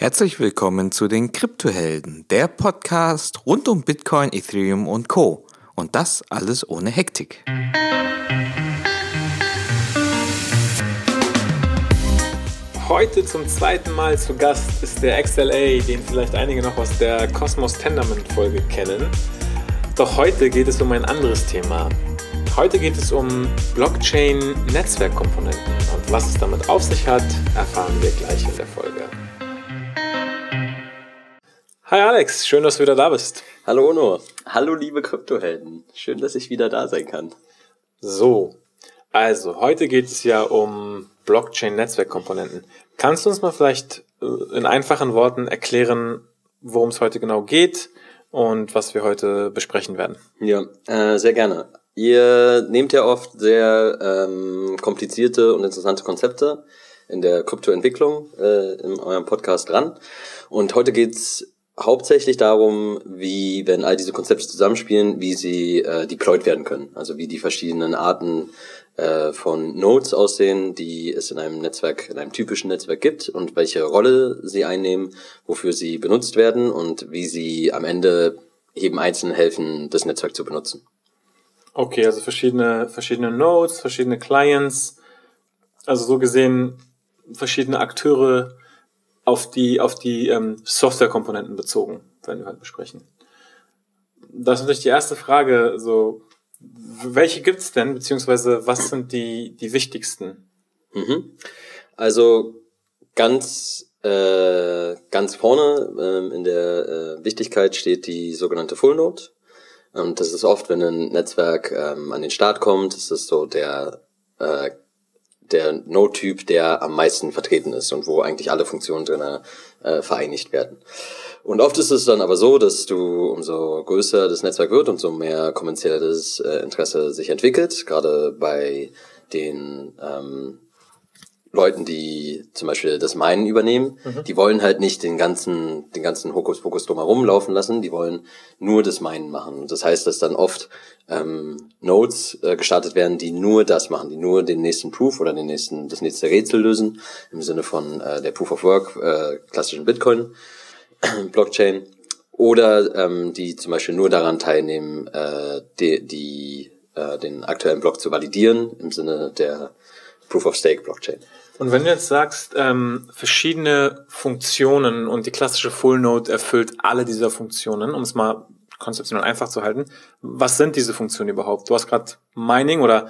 Herzlich willkommen zu den Kryptohelden, der Podcast rund um Bitcoin, Ethereum und Co. Und das alles ohne Hektik. Heute zum zweiten Mal zu Gast ist der XLA, den vielleicht einige noch aus der Cosmos Tenderman Folge kennen. Doch heute geht es um ein anderes Thema. Heute geht es um Blockchain-Netzwerkkomponenten und was es damit auf sich hat, erfahren wir gleich in der Folge. Hi Alex, schön, dass du wieder da bist. Hallo Ono, hallo liebe Kryptohelden. Schön, dass ich wieder da sein kann. So, also heute geht es ja um Blockchain-Netzwerkkomponenten. Kannst du uns mal vielleicht äh, in einfachen Worten erklären, worum es heute genau geht und was wir heute besprechen werden? Ja, äh, sehr gerne. Ihr nehmt ja oft sehr ähm, komplizierte und interessante Konzepte in der Kryptoentwicklung äh, in eurem Podcast dran. Und heute geht's hauptsächlich darum, wie, wenn all diese Konzepte zusammenspielen, wie sie äh, deployed werden können. Also wie die verschiedenen Arten äh, von Nodes aussehen, die es in einem Netzwerk, in einem typischen Netzwerk gibt und welche Rolle sie einnehmen, wofür sie benutzt werden und wie sie am Ende jedem Einzelnen helfen, das Netzwerk zu benutzen. Okay, also verschiedene, verschiedene Nodes, verschiedene Clients, also so gesehen verschiedene Akteure, auf die, auf die ähm, Softwarekomponenten bezogen, werden wir heute besprechen. Das ist natürlich die erste Frage, so, welche gibt's denn, beziehungsweise was sind die, die wichtigsten? Mhm. Also ganz, äh, ganz vorne äh, in der äh, Wichtigkeit steht die sogenannte Full Node. Und das ist oft, wenn ein Netzwerk ähm, an den Start kommt, ist das so der äh, der Node-Typ, der am meisten vertreten ist und wo eigentlich alle Funktionen drin äh, vereinigt werden. Und oft ist es dann aber so, dass du, umso größer das Netzwerk wird, umso mehr kommerzielles äh, Interesse sich entwickelt, gerade bei den ähm, Leuten, die zum Beispiel das Meinen übernehmen, mhm. die wollen halt nicht den ganzen, den ganzen Hokuspokus drumherum laufen lassen, die wollen nur das Meinen machen. Und das heißt, dass dann oft ähm, Nodes äh, gestartet werden, die nur das machen, die nur den nächsten Proof oder den nächsten, das nächste Rätsel lösen, im Sinne von äh, der Proof of Work, äh, klassischen Bitcoin, Blockchain, oder ähm, die zum Beispiel nur daran teilnehmen, äh, die, die äh, den aktuellen Block zu validieren, im Sinne der Proof of Stake Blockchain. Und wenn du jetzt sagst, ähm, verschiedene Funktionen und die klassische Full Node erfüllt alle dieser Funktionen, um es mal konzeptionell einfach zu halten, was sind diese Funktionen überhaupt? Du hast gerade Mining oder,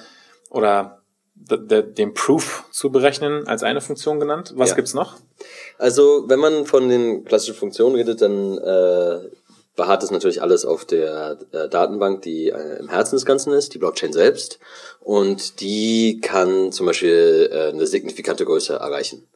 oder den Proof zu berechnen als eine Funktion genannt. Was ja. gibt's noch? Also, wenn man von den klassischen Funktionen redet, dann äh, beharrt es natürlich alles auf der äh, Datenbank, die äh, im Herzen des Ganzen ist, die Blockchain selbst. Und die kann zum Beispiel äh, eine signifikante Größe erreichen.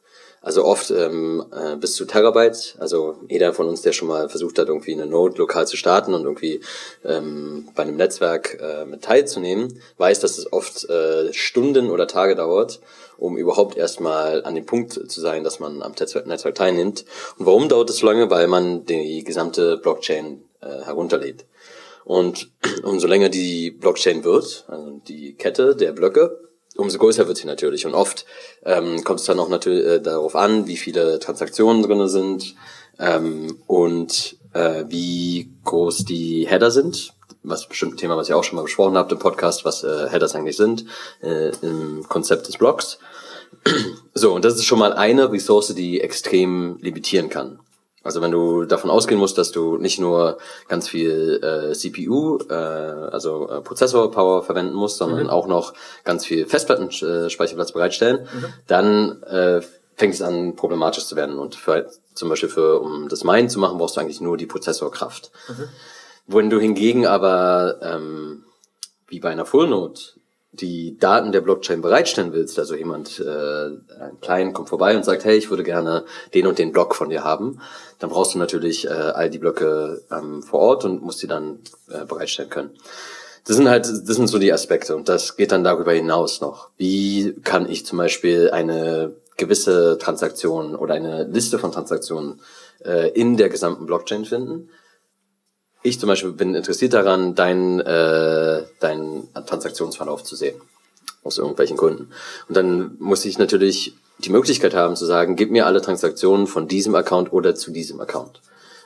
Also oft ähm, äh, bis zu Terabyte. Also jeder von uns, der schon mal versucht hat, irgendwie eine Node lokal zu starten und irgendwie ähm, bei einem Netzwerk äh, mit teilzunehmen, weiß, dass es oft äh, Stunden oder Tage dauert, um überhaupt erstmal an dem Punkt zu sein, dass man am Netzwerk teilnimmt. Und warum dauert es so lange? Weil man die gesamte Blockchain äh, herunterlädt. Und umso länger die Blockchain wird, also die Kette der Blöcke, umso größer wird sie natürlich. Und oft ähm, kommt es dann auch natürlich äh, darauf an, wie viele Transaktionen drinne sind ähm, und äh, wie groß die Header sind. Was bestimmt ein Thema, was ihr auch schon mal besprochen habt im Podcast, was äh, Headers eigentlich sind äh, im Konzept des Blocks. So, und das ist schon mal eine Ressource, die extrem limitieren kann. Also wenn du davon ausgehen musst, dass du nicht nur ganz viel äh, CPU, äh, also äh, Prozessor-Power verwenden musst, sondern mhm. auch noch ganz viel Festplattenspeicherplatz bereitstellen, mhm. dann äh, fängt es an problematisch zu werden. Und für, zum Beispiel für um das Minen zu machen, brauchst du eigentlich nur die Prozessorkraft. Mhm. Wenn du hingegen aber ähm, wie bei einer Full Node die Daten der Blockchain bereitstellen willst, also jemand, äh, ein Client kommt vorbei und sagt, hey, ich würde gerne den und den Block von dir haben, dann brauchst du natürlich äh, all die Blöcke ähm, vor Ort und musst die dann äh, bereitstellen können. Das sind halt, das sind so die Aspekte und das geht dann darüber hinaus noch. Wie kann ich zum Beispiel eine gewisse Transaktion oder eine Liste von Transaktionen äh, in der gesamten Blockchain finden? Ich zum Beispiel bin interessiert daran, deinen äh, deinen Transaktionsverlauf zu sehen. Aus irgendwelchen Gründen. Und dann muss ich natürlich die Möglichkeit haben zu sagen, gib mir alle Transaktionen von diesem Account oder zu diesem Account.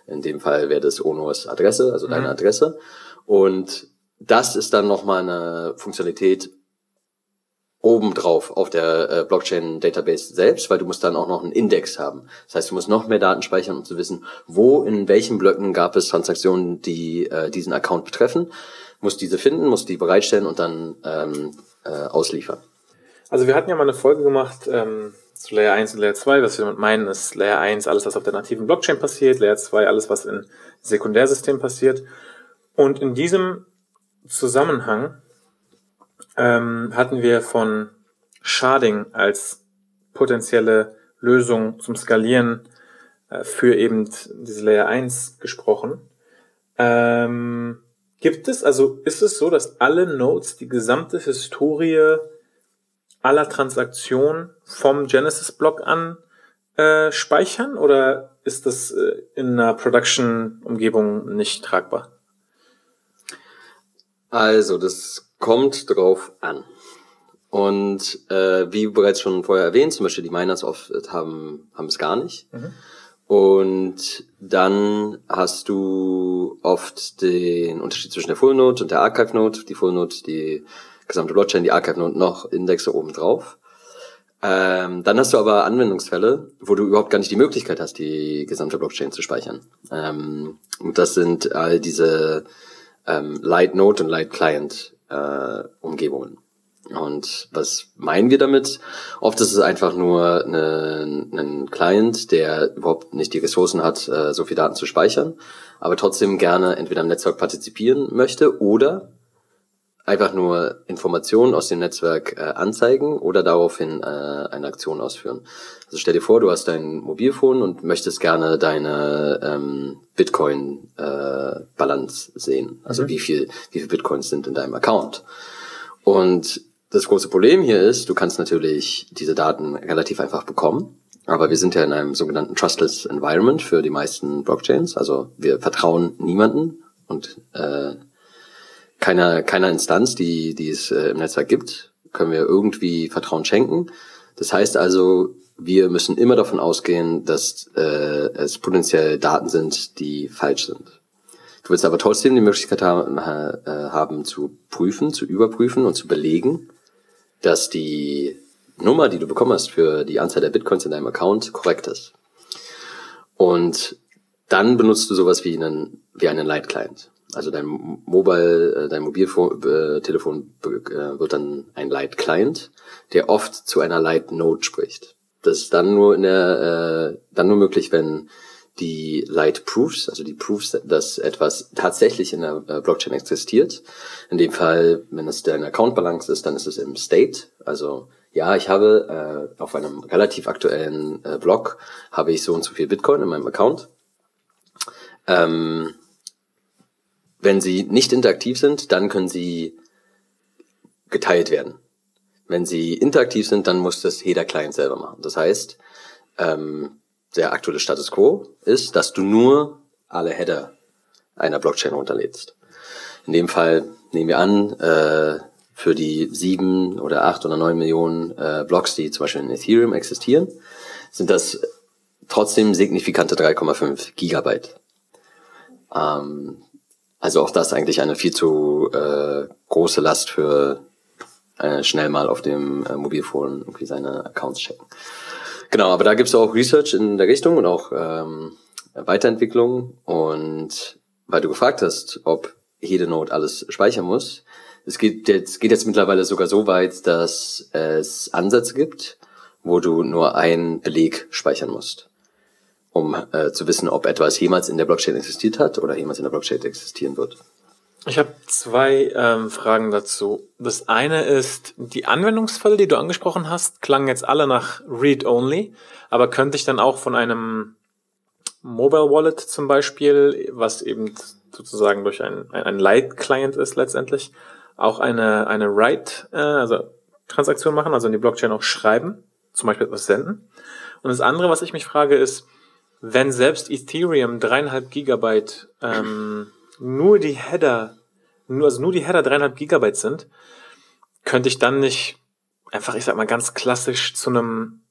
In dem Fall wäre das Onos Adresse, also deine Mhm. Adresse. Und das ist dann nochmal eine Funktionalität obendrauf auf der äh, Blockchain Database selbst, weil du musst dann auch noch einen Index haben. Das heißt, du musst noch mehr Daten speichern, um zu wissen, wo in welchen Blöcken gab es Transaktionen, die äh, diesen Account betreffen. Musst diese finden, musst die bereitstellen und dann ähm, äh, ausliefern. Also wir hatten ja mal eine Folge gemacht ähm, zu Layer 1 und Layer 2. Was wir damit meinen, ist Layer 1 alles, was auf der nativen Blockchain passiert, Layer 2 alles, was in Sekundärsystemen passiert. Und in diesem Zusammenhang ähm, hatten wir von Sharding als potenzielle Lösung zum Skalieren äh, für eben diese Layer 1 gesprochen. Ähm, gibt es, also ist es so, dass alle Nodes die gesamte Historie aller Transaktionen vom Genesis-Block an äh, speichern oder ist das äh, in einer Production-Umgebung nicht tragbar? Also, das kommt drauf an. Und äh, wie bereits schon vorher erwähnt, zum Beispiel die Miners oft haben, haben es gar nicht. Mhm. Und dann hast du oft den Unterschied zwischen der Full Node und der Archive Node. Die Full Node, die gesamte Blockchain, die Archive Node noch Indexe oben drauf. Ähm, dann hast du aber Anwendungsfälle, wo du überhaupt gar nicht die Möglichkeit hast, die gesamte Blockchain zu speichern. Ähm, und das sind all diese ähm, Light Node und Light Client äh, Umgebungen. Und was meinen wir damit? Oft ist es einfach nur ein Client, der überhaupt nicht die Ressourcen hat, äh, so viel Daten zu speichern, aber trotzdem gerne entweder am Netzwerk partizipieren möchte oder einfach nur Informationen aus dem Netzwerk äh, anzeigen oder daraufhin äh, eine Aktion ausführen. Also stell dir vor, du hast dein Mobilfon und möchtest gerne deine ähm, Bitcoin-Balance sehen. Also Mhm. wie viel, wie viel Bitcoins sind in deinem Account. Und das große Problem hier ist, du kannst natürlich diese Daten relativ einfach bekommen. Aber wir sind ja in einem sogenannten Trustless Environment für die meisten Blockchains. Also wir vertrauen niemanden und äh, keiner, keiner Instanz, die, die es äh, im Netzwerk gibt, können wir irgendwie Vertrauen schenken. Das heißt also, wir müssen immer davon ausgehen, dass äh, es potenziell Daten sind, die falsch sind. Du willst aber trotzdem die Möglichkeit haben, äh, haben zu prüfen, zu überprüfen und zu belegen, dass die Nummer, die du bekommen hast für die Anzahl der Bitcoins in deinem Account, korrekt ist. Und dann benutzt du sowas wie einen, wie einen Light Client. Also dein Mobile, äh, dein Mobiltelefon äh, äh, wird dann ein Light Client, der oft zu einer Light Node spricht. Das ist dann nur in der, äh, dann nur möglich, wenn die Light Proofs, also die Proofs, dass etwas tatsächlich in der Blockchain existiert. In dem Fall, wenn es dein Account Balance ist, dann ist es im State. Also ja, ich habe äh, auf einem relativ aktuellen äh, Block habe ich so und so viel Bitcoin in meinem Account. Ähm, wenn sie nicht interaktiv sind, dann können sie geteilt werden. Wenn sie interaktiv sind, dann muss das jeder Client selber machen. Das heißt, ähm, der aktuelle Status quo ist, dass du nur alle Header einer Blockchain runterlädst. In dem Fall nehmen wir an, äh, für die sieben oder acht oder neun Millionen äh, Blocks, die zum Beispiel in Ethereum existieren, sind das trotzdem signifikante 3,5 Gigabyte. Ähm, also auch das eigentlich eine viel zu äh, große Last für äh, schnell mal auf dem äh, Mobilfon irgendwie seine Accounts checken. Genau, aber da gibt es auch Research in der Richtung und auch ähm, Weiterentwicklung. Und weil du gefragt hast, ob jede Node alles speichern muss, es geht jetzt, geht jetzt mittlerweile sogar so weit, dass es Ansätze gibt, wo du nur einen Beleg speichern musst, um äh, zu wissen, ob etwas jemals in der Blockchain existiert hat oder jemals in der Blockchain existieren wird. Ich habe zwei ähm, Fragen dazu. Das eine ist, die Anwendungsfälle, die du angesprochen hast, klangen jetzt alle nach Read-Only, aber könnte ich dann auch von einem Mobile Wallet zum Beispiel, was eben sozusagen durch ein, ein, Light-Client ist letztendlich, auch eine, eine Write, äh, also Transaktion machen, also in die Blockchain auch schreiben, zum Beispiel etwas senden. Und das andere, was ich mich frage, ist, wenn selbst Ethereum dreieinhalb Gigabyte ähm, nur die Header, nur, also nur die Header dreieinhalb Gigabyte sind, könnte ich dann nicht einfach, ich sag mal, ganz klassisch zu einem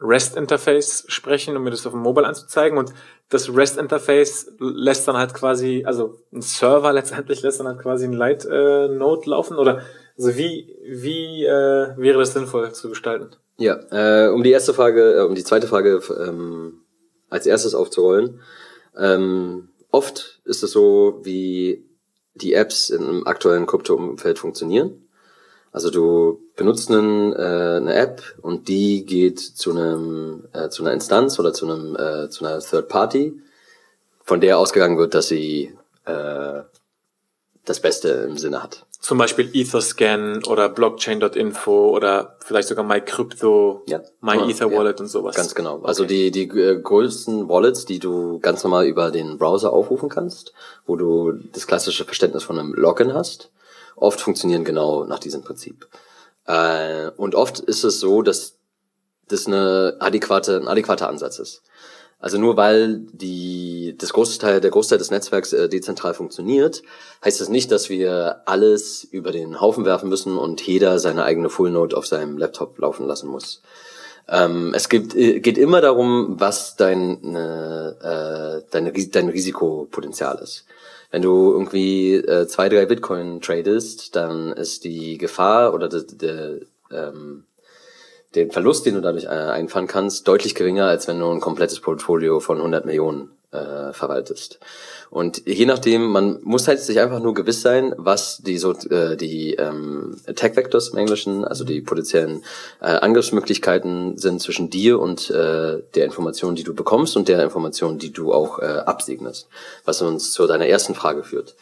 REST-Interface sprechen, um mir das auf dem Mobile anzuzeigen. Und das REST-Interface lässt dann halt quasi, also ein Server letztendlich lässt dann halt quasi ein Light-Node laufen. Oder also wie, wie äh, wäre das sinnvoll zu gestalten? Ja, äh, um die erste Frage, äh, um die zweite Frage ähm, als erstes aufzurollen. Ähm, oft ist es so, wie die Apps im aktuellen Krypto-Umfeld funktionieren. Also du benutzt einen, äh, eine App und die geht zu einem äh, zu einer Instanz oder zu einem äh, zu einer Third Party, von der ausgegangen wird, dass sie äh, das Beste im Sinne hat. Zum Beispiel Etherscan oder Blockchain.info oder vielleicht sogar MyCrypto, Ja. MyEtherWallet Ja. und sowas. Ganz genau. Also Okay. die, die äh, größten Wallets, die du ganz normal über den Browser aufrufen kannst, wo du das klassische Verständnis von einem Login hast, oft funktionieren genau nach diesem Prinzip. Äh, und oft ist es so, dass das eine adäquate, ein adäquater Ansatz ist. Also nur weil die, das Großteil, der Großteil des Netzwerks äh, dezentral funktioniert, heißt das nicht, dass wir alles über den Haufen werfen müssen und jeder seine eigene Full Node auf seinem Laptop laufen lassen muss. Ähm, es gibt, äh, geht immer darum, was dein, äh, deine, Ris- dein Risikopotenzial ist. Wenn du irgendwie äh, zwei, drei Bitcoin tradest, dann ist die Gefahr oder der, der, ähm, den Verlust, den du dadurch äh, einfahren kannst, deutlich geringer, als wenn du ein komplettes Portfolio von 100 Millionen äh, verwaltest. Und je nachdem, man muss halt sich einfach nur gewiss sein, was die so äh, die ähm, Attack Vectors im Englischen, also die potenziellen äh, Angriffsmöglichkeiten sind zwischen dir und äh, der Information, die du bekommst und der Information, die du auch äh, absegnest. Was uns zu deiner ersten Frage führt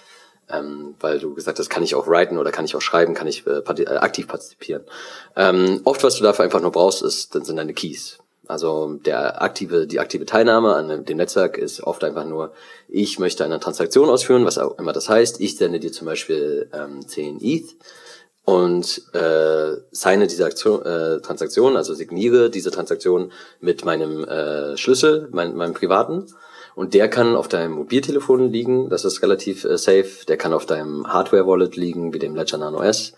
ähm, weil du gesagt hast, kann ich auch writen oder kann ich auch schreiben, kann ich äh, äh, aktiv partizipieren. Ähm, oft, was du dafür einfach nur brauchst, ist, dann sind deine Keys. Also der aktive, die aktive Teilnahme an dem Netzwerk ist oft einfach nur, ich möchte eine Transaktion ausführen, was auch immer das heißt. Ich sende dir zum Beispiel ähm, 10 ETH und äh, signe diese Aktion, äh, Transaktion, also signiere diese Transaktion mit meinem äh, Schlüssel, mein, meinem privaten. Und der kann auf deinem Mobiltelefon liegen, das ist relativ äh, safe. Der kann auf deinem Hardware-Wallet liegen, wie dem Ledger Nano S.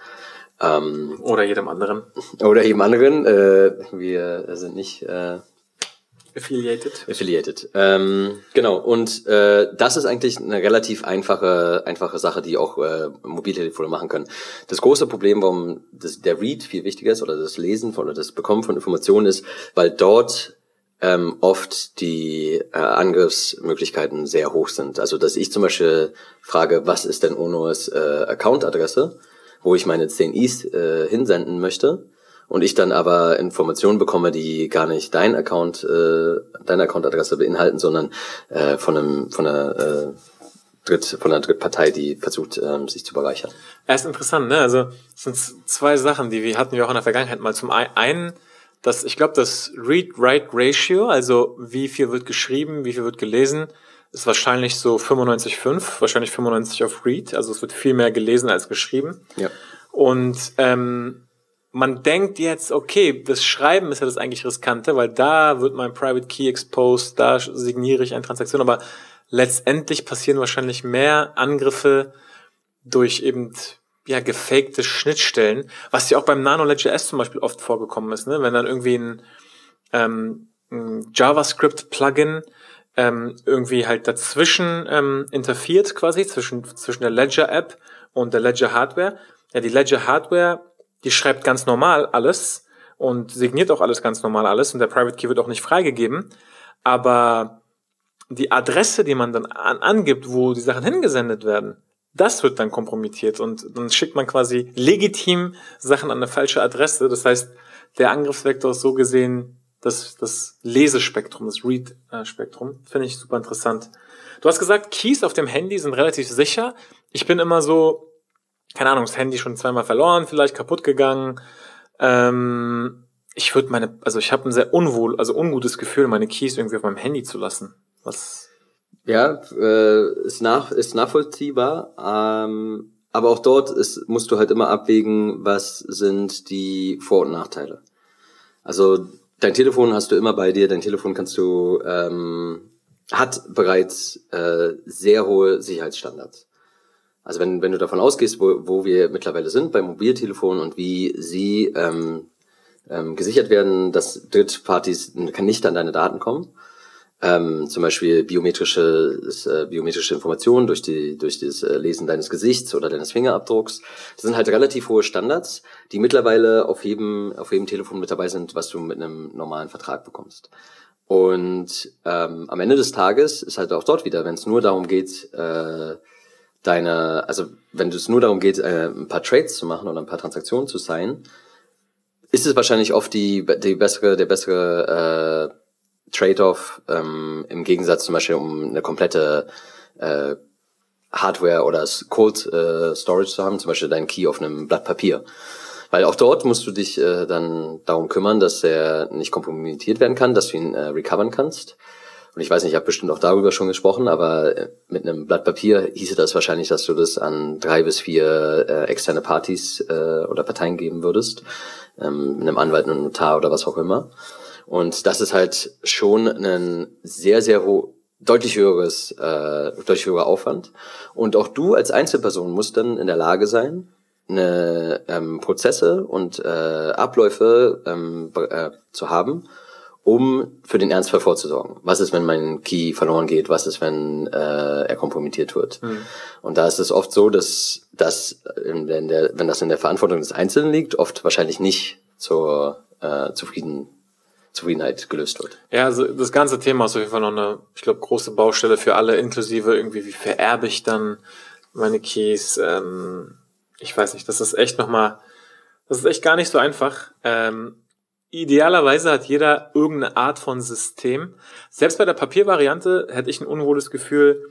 Ähm, Oder jedem anderen. oder eben anderen. Äh, wir sind nicht äh, Affiliated. affiliated. Ähm, genau, und äh, das ist eigentlich eine relativ einfache, einfache Sache, die auch äh, Mobiltelefone machen können. Das große Problem, warum das, der Read viel wichtiger ist oder das Lesen von, oder das Bekommen von Informationen ist, weil dort ähm, oft die äh, Angriffsmöglichkeiten sehr hoch sind. Also dass ich zum Beispiel frage, was ist denn Onos äh, Account-Adresse, wo ich meine 10 Is äh, hinsenden möchte und ich dann aber Informationen bekomme, die gar nicht dein Account, äh, deine Account-Adresse beinhalten, sondern äh, von einem von einer äh, Dritt, von einer Drittpartei, die versucht, ähm, sich zu bereichern. Ja, ist interessant, ne? Also es sind zwei Sachen, die wir hatten wir auch in der Vergangenheit mal. Zum ein- einen, dass ich glaube, das Read-Write-Ratio, also wie viel wird geschrieben, wie viel wird gelesen, ist wahrscheinlich so 95,5, wahrscheinlich 95 auf Read. Also es wird viel mehr gelesen als geschrieben. Ja. Und ähm, man denkt jetzt, okay, das Schreiben ist ja das eigentlich riskante, weil da wird mein Private Key exposed, da signiere ich eine Transaktion, aber letztendlich passieren wahrscheinlich mehr Angriffe durch eben ja gefakte Schnittstellen, was ja auch beim Nano Ledger S zum Beispiel oft vorgekommen ist, ne? wenn dann irgendwie ein, ähm, ein JavaScript-Plugin ähm, irgendwie halt dazwischen ähm, interferiert quasi zwischen zwischen der Ledger App und der Ledger Hardware. Ja, die Ledger Hardware, die schreibt ganz normal alles und signiert auch alles ganz normal alles und der Private Key wird auch nicht freigegeben, aber die Adresse, die man dann an, angibt, wo die Sachen hingesendet werden, das wird dann kompromittiert und dann schickt man quasi legitim Sachen an eine falsche Adresse. Das heißt, der Angriffsvektor ist so gesehen das, das Lesespektrum, das Read-Spektrum. Finde ich super interessant. Du hast gesagt, Keys auf dem Handy sind relativ sicher. Ich bin immer so, keine Ahnung, das Handy schon zweimal verloren, vielleicht kaputt gegangen. Ähm, ich würde meine, also ich habe ein sehr unwohl, also ungutes Gefühl, meine Keys irgendwie auf meinem Handy zu lassen. Was? Ja, äh, ist, nach, ist nachvollziehbar. Ähm, aber auch dort ist, musst du halt immer abwägen, was sind die Vor- und Nachteile. Also dein Telefon hast du immer bei dir, dein Telefon kannst du, ähm, hat bereits äh, sehr hohe Sicherheitsstandards. Also wenn, wenn du davon ausgehst, wo, wo wir mittlerweile sind bei Mobiltelefonen und wie sie ähm, ähm, gesichert werden, dass Drittpartys nicht an deine Daten kommen. Ähm, zum Beispiel biometrische, äh, biometrische Informationen durch, die, durch das äh, Lesen deines Gesichts oder deines Fingerabdrucks. Das sind halt relativ hohe Standards, die mittlerweile auf jedem, auf jedem Telefon mit dabei sind, was du mit einem normalen Vertrag bekommst. Und ähm, am Ende des Tages ist halt auch dort wieder, wenn es nur darum geht, äh, deine, also wenn es nur darum geht, äh, ein paar Trades zu machen oder ein paar Transaktionen zu sein, ist es wahrscheinlich oft die, die bessere, der bessere äh, Trade-off ähm, im Gegensatz zum Beispiel um eine komplette äh, Hardware oder Cold äh, Storage zu haben, zum Beispiel dein Key auf einem Blatt Papier. Weil auch dort musst du dich äh, dann darum kümmern, dass er nicht kompromittiert werden kann, dass du ihn äh, recovern kannst. Und ich weiß nicht, ich habe bestimmt auch darüber schon gesprochen, aber äh, mit einem Blatt Papier hieße das wahrscheinlich, dass du das an drei bis vier äh, externe Partys äh, oder Parteien geben würdest, ähm, einem Anwalt, einem Notar oder was auch immer. Und das ist halt schon ein sehr, sehr hoch, deutlich höheres, äh, deutlich höherer Aufwand. Und auch du als Einzelperson musst dann in der Lage sein, eine ähm, Prozesse und äh, Abläufe ähm, äh, zu haben, um für den Ernstfall vorzusorgen. Was ist, wenn mein Key verloren geht? Was ist, wenn äh, er kompromittiert wird? Mhm. Und da ist es oft so, dass das, in der, wenn das in der Verantwortung des Einzelnen liegt, oft wahrscheinlich nicht zur äh, zufrieden Zufriedenheit gelöst wird. Ja, also das ganze Thema ist auf jeden Fall noch eine, ich glaube, große Baustelle für alle, inklusive irgendwie, wie vererbe ich dann meine Keys. Ähm, ich weiß nicht, das ist echt nochmal, das ist echt gar nicht so einfach. Ähm, idealerweise hat jeder irgendeine Art von System. Selbst bei der Papiervariante hätte ich ein unwohles Gefühl,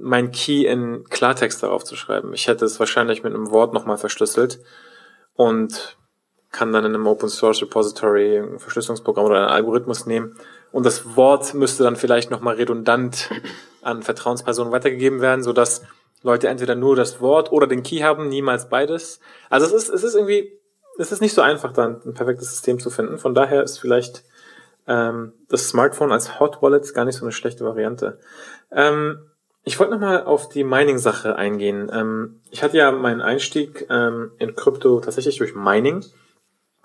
mein Key in Klartext darauf zu schreiben. Ich hätte es wahrscheinlich mit einem Wort nochmal verschlüsselt. Und kann dann in einem Open Source Repository ein Verschlüsselungsprogramm oder einen Algorithmus nehmen und das Wort müsste dann vielleicht nochmal redundant an Vertrauenspersonen weitergegeben werden, so dass Leute entweder nur das Wort oder den Key haben, niemals beides. Also es ist, es ist irgendwie, es ist nicht so einfach, dann ein perfektes System zu finden. Von daher ist vielleicht ähm, das Smartphone als Hot Wallet gar nicht so eine schlechte Variante. Ähm, ich wollte nochmal auf die Mining-Sache eingehen. Ähm, ich hatte ja meinen Einstieg ähm, in Krypto tatsächlich durch Mining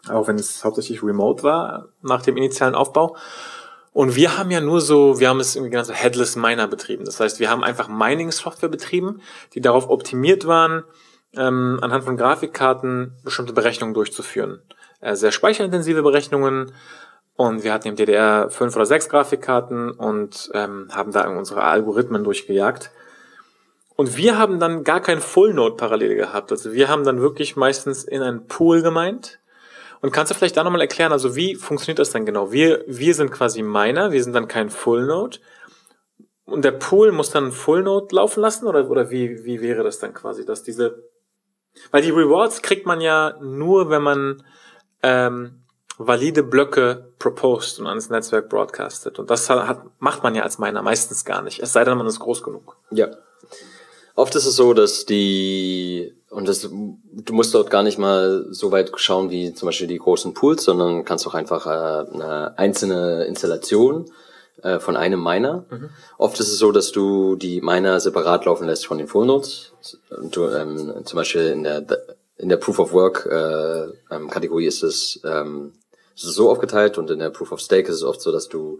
auch wenn es hauptsächlich remote war nach dem initialen Aufbau. Und wir haben ja nur so, wir haben es irgendwie genannt so Headless Miner betrieben. Das heißt, wir haben einfach Mining-Software betrieben, die darauf optimiert waren, ähm, anhand von Grafikkarten bestimmte Berechnungen durchzuführen. Äh, sehr speicherintensive Berechnungen. Und wir hatten im DDR fünf oder sechs Grafikkarten und ähm, haben da unsere Algorithmen durchgejagt. Und wir haben dann gar kein Full Node parallel gehabt. Also wir haben dann wirklich meistens in einen Pool gemeint und kannst du vielleicht da nochmal erklären, also wie funktioniert das dann genau? Wir, wir sind quasi Miner, wir sind dann kein Full Node. Und der Pool muss dann Full Node laufen lassen oder, oder wie, wie wäre das dann quasi, dass diese, weil die Rewards kriegt man ja nur, wenn man ähm, valide Blöcke proposed und ans Netzwerk broadcastet. Und das hat, macht man ja als Miner meistens gar nicht, es sei denn, man ist groß genug. Ja. Oft ist es so, dass die und das, du musst dort gar nicht mal so weit schauen wie zum Beispiel die großen Pools, sondern kannst auch einfach äh, eine einzelne Installation äh, von einem Miner. Mhm. Oft ist es so, dass du die Miner separat laufen lässt von den Full Nodes. Du, ähm, zum Beispiel in der in der Proof of Work äh, ähm, Kategorie ist es ähm, ist es so aufgeteilt und in der Proof of Stake ist es oft so, dass du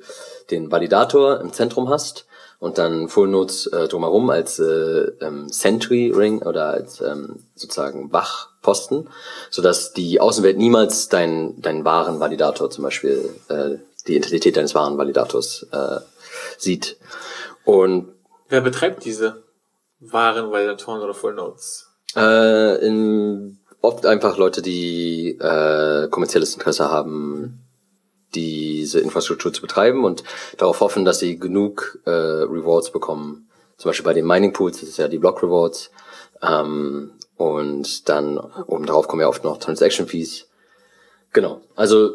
den Validator im Zentrum hast und dann Full Nodes äh, drumherum als äh, ähm, Sentry Ring oder als ähm, sozusagen Wachposten, sodass die Außenwelt niemals deinen deinen wahren Validator zum Beispiel äh, die Identität deines wahren Validators äh, sieht. Und wer betreibt diese wahren Validatoren oder Full Nodes? Äh, in, oft einfach Leute, die äh, kommerzielles Interesse haben, diese Infrastruktur zu betreiben und darauf hoffen, dass sie genug äh, Rewards bekommen. Zum Beispiel bei den Mining Pools, das ist ja die Block Rewards. Ähm, und dann oben drauf kommen ja oft noch Transaction Fees. Genau. Also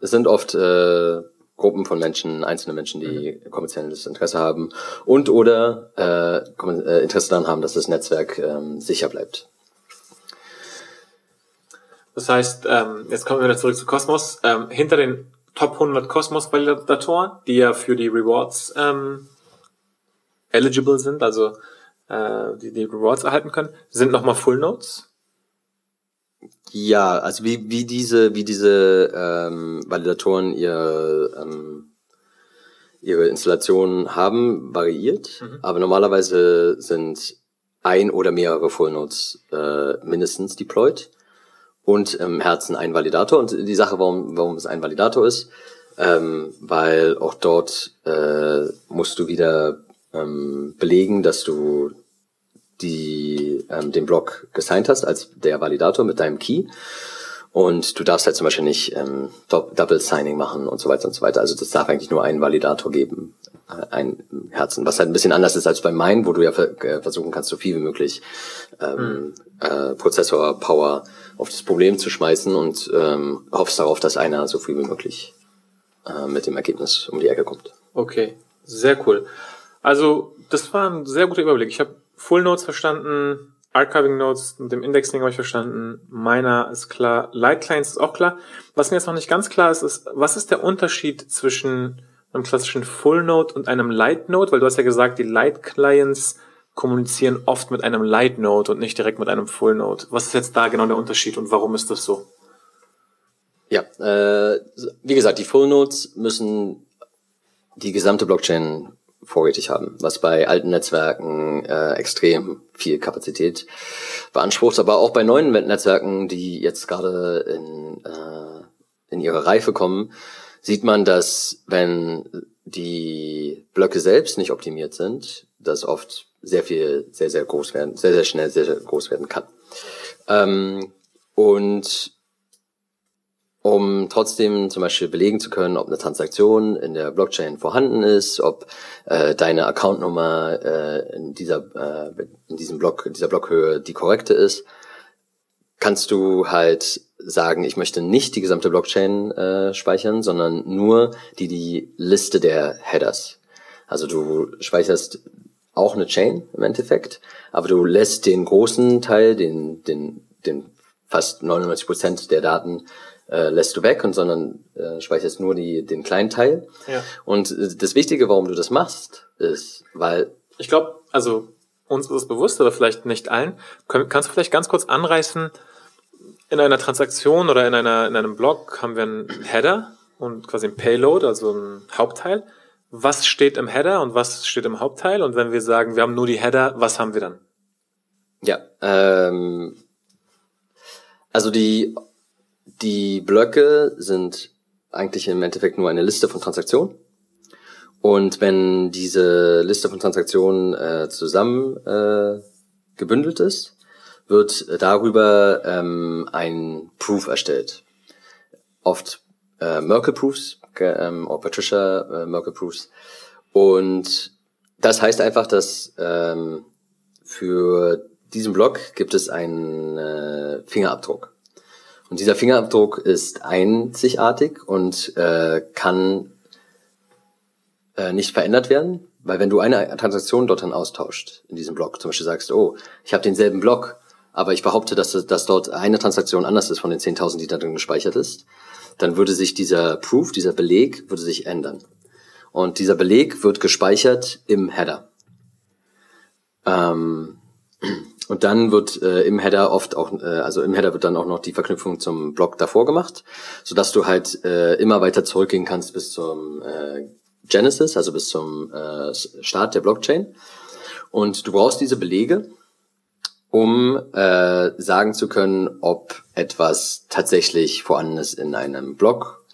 es sind oft äh, Gruppen von Menschen, einzelne Menschen, die mhm. kommerzielles Interesse haben und oder äh, äh, Interesse daran haben, dass das Netzwerk ähm, sicher bleibt. Das heißt, ähm, jetzt kommen wir wieder zurück zu Cosmos. Ähm, hinter den Top 100 Cosmos-Validatoren, die ja für die Rewards ähm, eligible sind, also äh, die die Rewards erhalten können, sind nochmal Full Nodes. Ja, also wie, wie diese, wie diese ähm, Validatoren ihr, ähm, ihre Installation haben, variiert. Mhm. Aber normalerweise sind ein oder mehrere Full Nodes äh, mindestens deployed und im Herzen ein Validator. Und die Sache, warum, warum es ein Validator ist, ähm, weil auch dort äh, musst du wieder ähm, belegen, dass du die, ähm, den Block gesigned hast als der Validator mit deinem Key. Und du darfst halt zum Beispiel nicht ähm, Dou- Double Signing machen und so weiter und so weiter. Also das darf eigentlich nur einen Validator geben, äh, ein Herzen. Was halt ein bisschen anders ist als bei Mine, wo du ja äh, versuchen kannst, so viel wie möglich ähm, äh, Prozessor Power auf das Problem zu schmeißen und ähm, hoffst darauf, dass einer so viel wie möglich äh, mit dem Ergebnis um die Ecke kommt. Okay, sehr cool. Also, das war ein sehr guter Überblick. Ich habe Full Notes verstanden, Archiving Notes mit dem Indexing habe ich verstanden, Miner ist klar, Light Clients ist auch klar. Was mir jetzt noch nicht ganz klar ist, ist, was ist der Unterschied zwischen einem klassischen Full Node und einem Light Node? Weil du hast ja gesagt, die Light Clients kommunizieren oft mit einem Light Node und nicht direkt mit einem Full Node. Was ist jetzt da genau der Unterschied und warum ist das so? Ja, äh, wie gesagt, die Full Nodes müssen die gesamte Blockchain vorrätig haben, was bei alten Netzwerken äh, extrem viel Kapazität beansprucht, aber auch bei neuen Netzwerken, die jetzt gerade in, äh, in ihre Reife kommen, sieht man, dass wenn die Blöcke selbst nicht optimiert sind, das oft sehr viel, sehr, sehr groß werden, sehr, sehr schnell, sehr, sehr groß werden kann. Ähm, und um trotzdem zum Beispiel belegen zu können, ob eine Transaktion in der Blockchain vorhanden ist, ob äh, deine Accountnummer äh, in dieser äh, in diesem Block in dieser Blockhöhe die korrekte ist, kannst du halt sagen, ich möchte nicht die gesamte Blockchain äh, speichern, sondern nur die die Liste der Headers. Also du speicherst auch eine Chain im Endeffekt, aber du lässt den großen Teil, den den den fast 99 Prozent der Daten äh, lässt du weg und sondern äh, speicherst nur die, den kleinen Teil. Ja. Und äh, das Wichtige, warum du das machst, ist, weil Ich glaube, also uns ist es bewusst, aber vielleicht nicht allen. Kön- Kannst du vielleicht ganz kurz anreißen, in einer Transaktion oder in, einer, in einem Block haben wir einen Header und quasi ein Payload, also ein Hauptteil. Was steht im Header und was steht im Hauptteil? Und wenn wir sagen, wir haben nur die Header, was haben wir dann? Ja, ähm, also die, die Blöcke sind eigentlich im Endeffekt nur eine Liste von Transaktionen. Und wenn diese Liste von Transaktionen äh, zusammen äh, gebündelt ist, wird darüber ähm, ein Proof erstellt. Oft äh, Merkle Proofs, ähm, oder Patricia äh, Merkle Proofs. Und das heißt einfach, dass ähm, für diesen Block gibt es einen äh, Fingerabdruck. Und dieser Fingerabdruck ist einzigartig und äh, kann äh, nicht verändert werden, weil wenn du eine Transaktion dort dann austauscht in diesem Block, zum Beispiel sagst, oh, ich habe denselben Block, aber ich behaupte, dass, dass dort eine Transaktion anders ist von den 10.000, die da drin gespeichert ist, dann würde sich dieser Proof, dieser Beleg, würde sich ändern. Und dieser Beleg wird gespeichert im Header. Ähm, und dann wird äh, im Header oft auch, äh, also im Header wird dann auch noch die Verknüpfung zum Block davor gemacht, sodass du halt äh, immer weiter zurückgehen kannst bis zum äh, Genesis, also bis zum äh, Start der Blockchain. Und du brauchst diese Belege, um äh, sagen zu können, ob etwas tatsächlich vorhanden ist in einem Block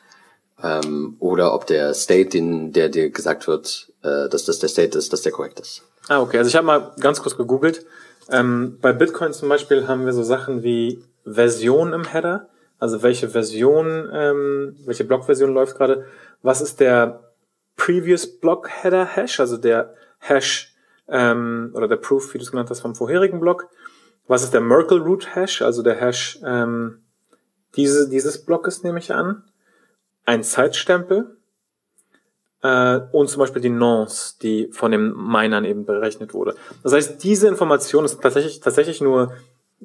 ähm, oder ob der State, den, der dir gesagt wird, äh, dass das der State ist, dass der korrekt ist. Ah, okay. Also ich habe mal ganz kurz gegoogelt. Ähm, bei Bitcoin zum Beispiel haben wir so Sachen wie Version im Header. Also welche Version, ähm, welche Blockversion läuft gerade. Was ist der Previous Block Header Hash, also der Hash ähm, oder der Proof, wie du es genannt hast, vom vorherigen Block. Was ist der Merkle Root Hash, also der Hash ähm, diese, dieses Blockes, nehme ich an. Ein Zeitstempel äh, und zum Beispiel die Nonce, die von den Minern eben berechnet wurde. Das heißt, diese Information ist tatsächlich, tatsächlich nur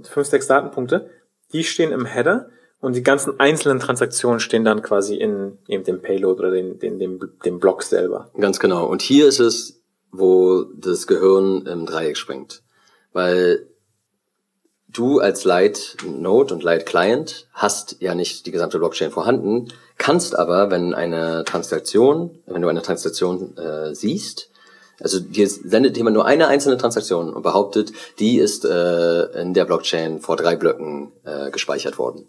fünf, sechs Datenpunkte, die stehen im Header und die ganzen einzelnen Transaktionen stehen dann quasi in eben dem Payload oder den, den, dem, dem Block selber. Ganz genau. Und hier ist es, wo das Gehirn im Dreieck springt. Weil du als Light Node und Light Client hast ja nicht die gesamte Blockchain vorhanden, kannst aber, wenn eine Transaktion, wenn du eine Transaktion äh, siehst, also dir sendet jemand nur eine einzelne Transaktion und behauptet, die ist äh, in der Blockchain vor drei Blöcken äh, gespeichert worden.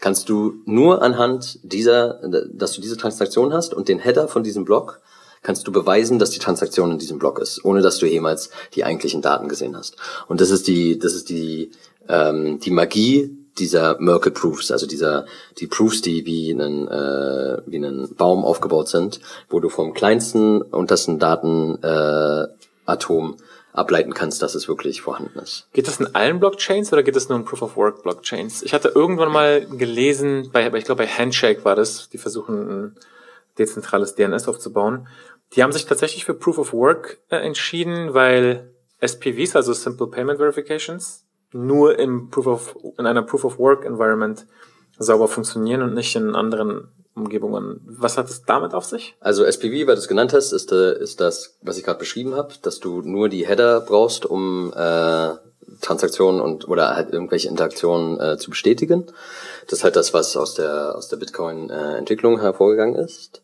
Kannst du nur anhand dieser, dass du diese Transaktion hast und den Header von diesem Block, kannst du beweisen, dass die Transaktion in diesem Block ist, ohne dass du jemals die eigentlichen Daten gesehen hast. Und das ist die, das ist die, ähm, die Magie dieser Merkle Proofs, also dieser die Proofs, die wie einen äh, wie einen Baum aufgebaut sind, wo du vom kleinsten untersten Datenatom äh, Atom ableiten kannst, dass es wirklich vorhanden ist. Geht das in allen Blockchains oder geht das nur in Proof of Work Blockchains? Ich hatte irgendwann mal gelesen, bei, ich glaube bei Handshake war das, die versuchen ein dezentrales DNS aufzubauen. Die haben sich tatsächlich für Proof of Work äh, entschieden, weil SPVs, also Simple Payment Verifications, nur im Proof of, in einer Proof of Work Environment sauber funktionieren und nicht in anderen Umgebungen. Was hat es damit auf sich? Also SPV, weil du es genannt hast, ist, äh, ist das, was ich gerade beschrieben habe, dass du nur die Header brauchst, um äh, Transaktionen und oder halt irgendwelche Interaktionen äh, zu bestätigen. Das ist halt das, was aus der aus der Bitcoin-Entwicklung äh, hervorgegangen ist.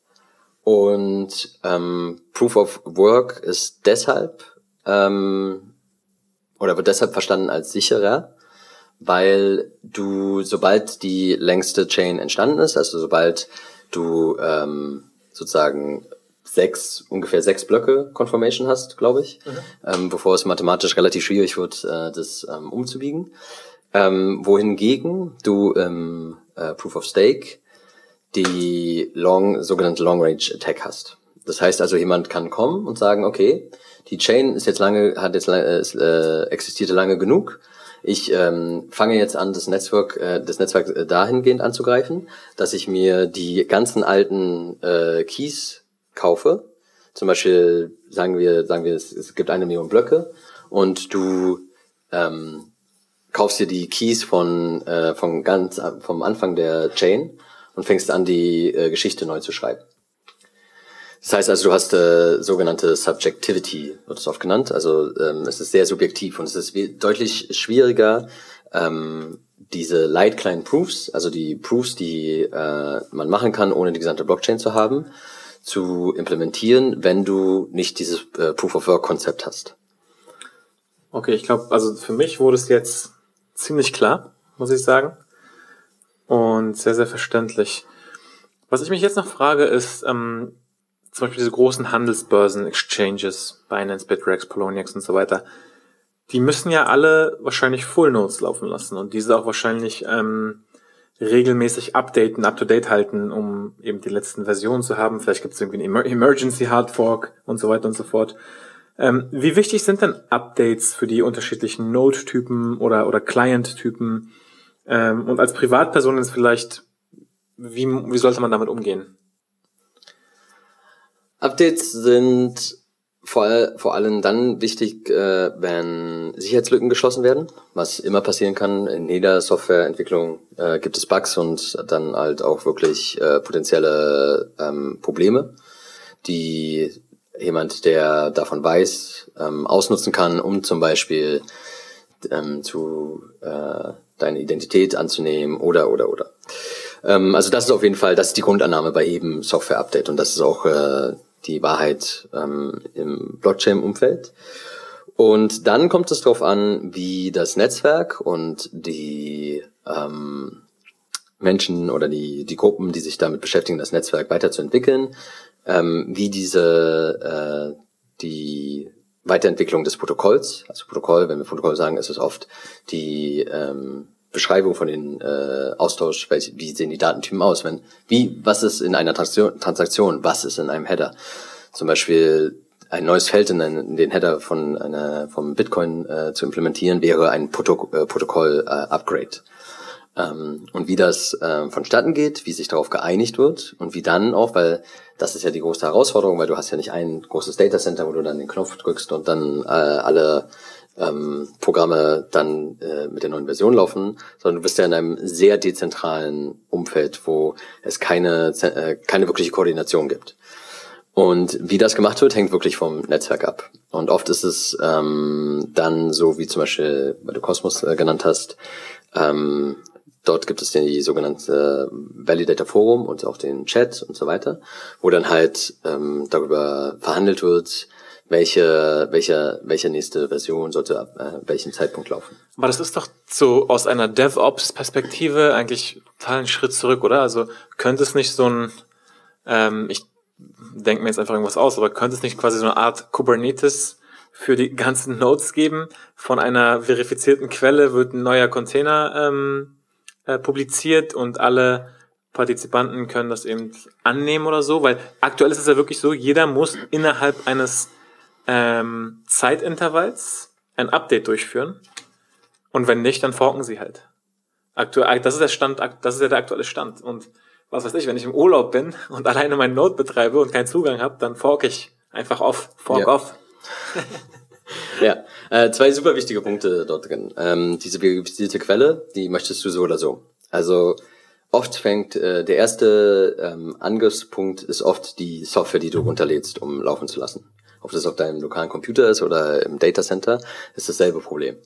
Und ähm, Proof of Work ist deshalb ähm, oder wird deshalb verstanden als sicherer, weil du, sobald die längste Chain entstanden ist, also sobald du ähm, sozusagen sechs, ungefähr sechs Blöcke Confirmation hast, glaube ich, mhm. ähm, bevor es mathematisch relativ schwierig wird, äh, das ähm, umzubiegen. Ähm, wohingegen du im äh, Proof of Stake die long, sogenannte Long Range Attack hast. Das heißt also, jemand kann kommen und sagen, okay, die Chain ist jetzt lange, hat jetzt äh, existierte lange genug. Ich ähm, fange jetzt an, das Netzwerk, äh, das Netzwerk äh, dahingehend anzugreifen, dass ich mir die ganzen alten äh, Keys kaufe. Zum Beispiel sagen wir, sagen wir, es, es gibt eine Million Blöcke und du ähm, kaufst dir die Keys von, äh, von ganz vom Anfang der Chain und fängst an, die äh, Geschichte neu zu schreiben. Das heißt also, du hast äh, sogenannte Subjectivity, wird es oft genannt. Also ähm, es ist sehr subjektiv und es ist deutlich schwieriger, ähm, diese Light Client Proofs, also die Proofs, die äh, man machen kann, ohne die gesamte Blockchain zu haben, zu implementieren, wenn du nicht dieses äh, Proof of Work Konzept hast. Okay, ich glaube, also für mich wurde es jetzt ziemlich klar, muss ich sagen. Und sehr, sehr verständlich. Was ich mich jetzt noch frage, ist, ähm, zum Beispiel diese großen Handelsbörsen, Exchanges, Binance, Bitrex, Poloniex und so weiter, die müssen ja alle wahrscheinlich Full Nodes laufen lassen und diese auch wahrscheinlich ähm, regelmäßig updaten, up-to-date halten, um eben die letzten Versionen zu haben. Vielleicht gibt es irgendwie einen Emergency Hard Fork und so weiter und so fort. Ähm, wie wichtig sind denn Updates für die unterschiedlichen Node-Typen oder, oder Client-Typen? Ähm, und als Privatperson ist vielleicht, wie, wie sollte man damit umgehen? Updates sind vor, vor allem dann wichtig, äh, wenn Sicherheitslücken geschlossen werden, was immer passieren kann. In jeder Softwareentwicklung äh, gibt es Bugs und dann halt auch wirklich äh, potenzielle ähm, Probleme, die jemand, der davon weiß, ähm, ausnutzen kann, um zum Beispiel ähm, zu äh, deine Identität anzunehmen oder oder oder. Ähm, also das ist auf jeden Fall, das ist die Grundannahme bei jedem Software-Update und das ist auch äh, die Wahrheit ähm, im Blockchain-Umfeld. Und dann kommt es darauf an, wie das Netzwerk und die ähm, Menschen oder die, die Gruppen, die sich damit beschäftigen, das Netzwerk weiterzuentwickeln, ähm, wie diese äh, die Weiterentwicklung des Protokolls, also Protokoll, wenn wir Protokoll sagen, ist es oft die ähm, Beschreibung von den äh, Austausch, wie sehen die Datentypen aus, wenn, wie, was ist in einer Transaktion, Transaktion was ist in einem Header. Zum Beispiel ein neues Feld in, einen, in den Header von einer, vom Bitcoin äh, zu implementieren, wäre ein Protok äh, Protokoll-Upgrade. Äh, und wie das äh, vonstatten geht, wie sich darauf geeinigt wird und wie dann auch, weil das ist ja die große Herausforderung, weil du hast ja nicht ein großes Datacenter, wo du dann den Knopf drückst und dann äh, alle ähm, Programme dann äh, mit der neuen Version laufen, sondern du bist ja in einem sehr dezentralen Umfeld, wo es keine, äh, keine wirkliche Koordination gibt. Und wie das gemacht wird, hängt wirklich vom Netzwerk ab. Und oft ist es ähm, dann so, wie zum Beispiel, weil du Cosmos äh, genannt hast, ähm, dort gibt es die sogenannte Validator Forum und auch den Chat und so weiter, wo dann halt ähm, darüber verhandelt wird, welche, welche, welche nächste Version sollte ab äh, welchem Zeitpunkt laufen. Aber das ist doch so aus einer DevOps-Perspektive eigentlich total ein Schritt zurück, oder? Also könnte es nicht so ein, ähm, ich denke mir jetzt einfach irgendwas aus, aber könnte es nicht quasi so eine Art Kubernetes für die ganzen Nodes geben? Von einer verifizierten Quelle wird ein neuer Container ähm, äh, publiziert und alle Partizipanten können das eben annehmen oder so, weil aktuell ist es ja wirklich so, jeder muss innerhalb eines ähm, Zeitintervalls ein Update durchführen und wenn nicht, dann forken sie halt. Aktuell, das ist der Stand, das ist ja der aktuelle Stand und was weiß ich, wenn ich im Urlaub bin und alleine meinen Node betreibe und keinen Zugang habe, dann fork ich einfach off, fork ja. off. ja, äh, zwei super wichtige Punkte dort drin. Ähm, diese verifizierte Quelle, die möchtest du so oder so. Also oft fängt äh, der erste ähm, Angriffspunkt ist oft die Software, die du runterlädst, um laufen zu lassen. Ob das auf deinem lokalen Computer ist oder im Datacenter, ist dasselbe Problem.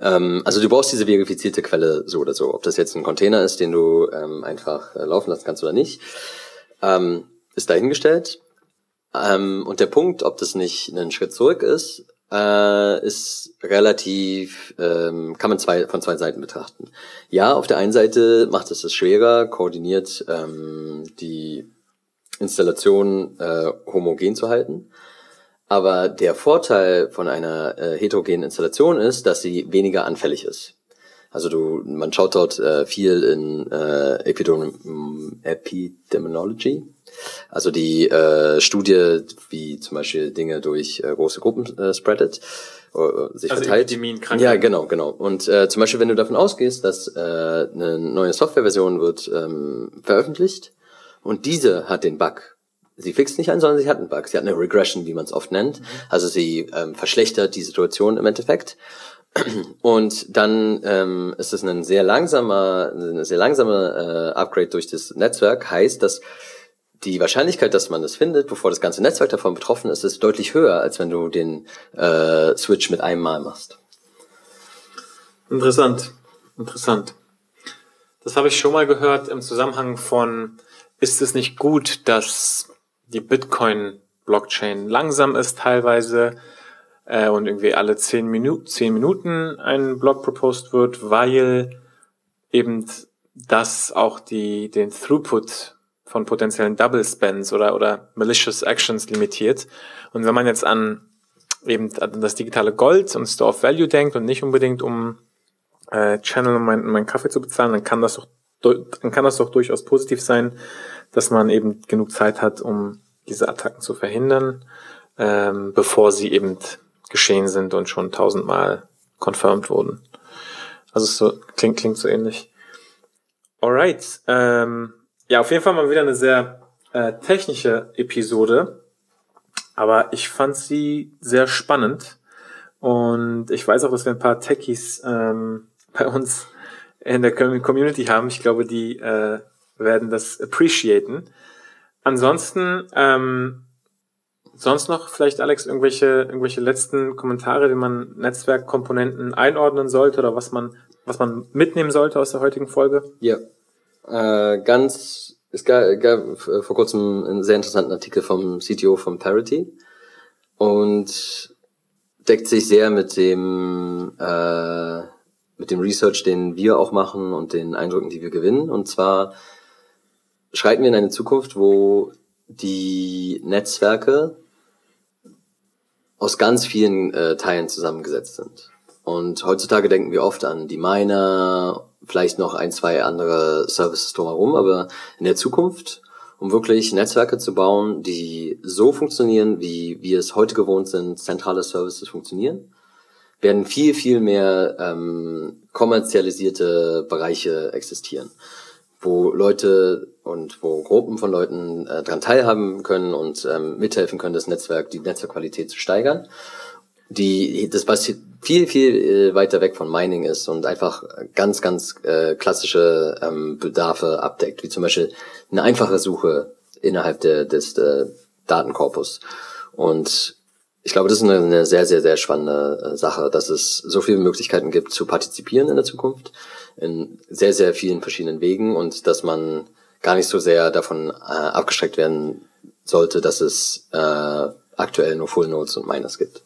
Ähm, also du brauchst diese verifizierte Quelle so oder so. Ob das jetzt ein Container ist, den du ähm, einfach äh, laufen lassen kannst oder nicht, ähm, ist dahingestellt. Ähm, und der Punkt, ob das nicht ein Schritt zurück ist, äh, ist relativ, ähm, kann man zwei, von zwei Seiten betrachten. Ja, auf der einen Seite macht es es schwerer, koordiniert ähm, die Installation äh, homogen zu halten. Aber der Vorteil von einer äh, heterogenen Installation ist, dass sie weniger anfällig ist. Also du, man schaut dort äh, viel in äh, Epidem Epidemiology, also die äh, Studie, wie zum Beispiel Dinge durch äh, große Gruppen äh, spreadet, äh, sich also verteilt. Epidemien, Ja, genau, genau. Und äh, zum Beispiel, wenn du davon ausgehst, dass äh, eine neue Softwareversion wird ähm, veröffentlicht und diese hat den Bug, sie fixt nicht ein, sondern sie hat einen Bug. Sie hat eine Regression, wie man es oft nennt. Mhm. Also sie ähm, verschlechtert die Situation im Endeffekt. Und dann ähm, ist es ein sehr langsamer, eine sehr langsame äh, Upgrade durch das Netzwerk. Heißt, dass die Wahrscheinlichkeit, dass man es findet, bevor das ganze Netzwerk davon betroffen ist, ist deutlich höher, als wenn du den äh, Switch mit einem Mal machst. Interessant, interessant. Das habe ich schon mal gehört im Zusammenhang von, ist es nicht gut, dass die Bitcoin-Blockchain langsam ist teilweise äh, und irgendwie alle zehn, Minu zehn Minuten ein Block proposed wird, weil eben das auch die, den Throughput von potenziellen Double Spends oder, oder malicious Actions limitiert. Und wenn man jetzt an eben das digitale Gold und Store of Value denkt und nicht unbedingt um äh, Channel um meinen mein Kaffee zu bezahlen, dann kann das doch dann kann das doch durchaus positiv sein, dass man eben genug Zeit hat, um diese Attacken zu verhindern, ähm, bevor sie eben geschehen sind und schon tausendmal confirmed wurden. Also so klingt klingt so ähnlich. Alright, ähm, ja auf jeden Fall mal wieder eine sehr äh, technische Episode, aber ich fand sie sehr spannend und ich weiß auch, dass wir ein paar Techies ähm, bei uns in der Community haben. Ich glaube, die äh, werden das appreciaten. Ansonsten, ähm, sonst noch vielleicht, Alex, irgendwelche, irgendwelche letzten Kommentare, wie man Netzwerkkomponenten einordnen sollte oder was man, was man mitnehmen sollte aus der heutigen Folge? Ja. Äh, ganz, es gab, gab vor kurzem einen sehr interessanten Artikel vom CTO von Parity und deckt sich sehr mit dem, äh, mit dem Research, den wir auch machen und den Eindrücken, die wir gewinnen. Und zwar schreiten wir in eine Zukunft, wo die Netzwerke aus ganz vielen äh, Teilen zusammengesetzt sind. Und heutzutage denken wir oft an die Miner, vielleicht noch ein, zwei andere Services drumherum, aber in der Zukunft, um wirklich Netzwerke zu bauen, die so funktionieren, wie wir es heute gewohnt sind, zentrale Services funktionieren, werden viel, viel mehr ähm, kommerzialisierte Bereiche existieren wo Leute und wo Gruppen von Leuten äh, daran teilhaben können und ähm, mithelfen können, das Netzwerk, die Netzwerkqualität zu steigern. Die, das was viel, viel äh, weiter weg von Mining ist und einfach ganz, ganz äh, klassische ähm, Bedarfe abdeckt, wie zum Beispiel eine einfache Suche innerhalb der, des, äh, Datenkorpus. Und ich glaube, das ist eine, eine sehr, sehr, sehr spannende äh, Sache, dass es so viele Möglichkeiten gibt zu partizipieren in der Zukunft, in sehr, sehr vielen verschiedenen Wegen und dass man gar nicht so sehr davon äh, abgeschreckt werden sollte, dass es äh, aktuell nur Full Nodes und Miners gibt.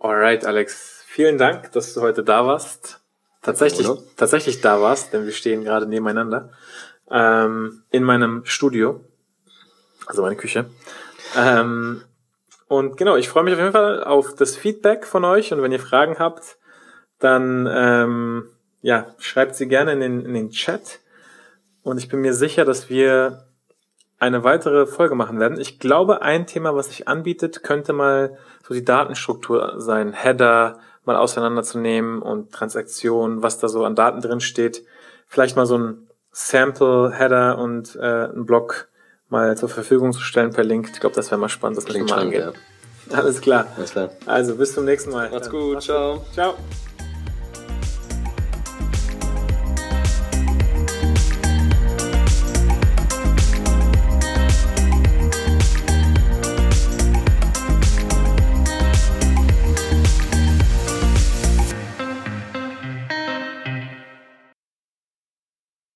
Alright, Alex. Vielen Dank, dass du heute da warst. Tatsächlich, tatsächlich da warst, denn wir stehen gerade nebeneinander ähm, in meinem Studio, also meine Küche. Ähm, und genau, ich freue mich auf jeden Fall auf das Feedback von euch und wenn ihr Fragen habt, dann ähm, ja, schreibt sie gerne in den, in den Chat. Und ich bin mir sicher, dass wir eine weitere Folge machen werden. Ich glaube, ein Thema, was sich anbietet, könnte mal so die Datenstruktur sein. Header mal auseinanderzunehmen und Transaktionen, was da so an Daten drin steht. Vielleicht mal so ein Sample-Header und äh, einen Block mal zur Verfügung zu stellen per Link. Ich glaube, das wäre mal spannend, das Klingt mal angehen. Ja. Alles klar. Alles klar. Also bis zum nächsten Mal. Macht's gut. Ciao. Ciao.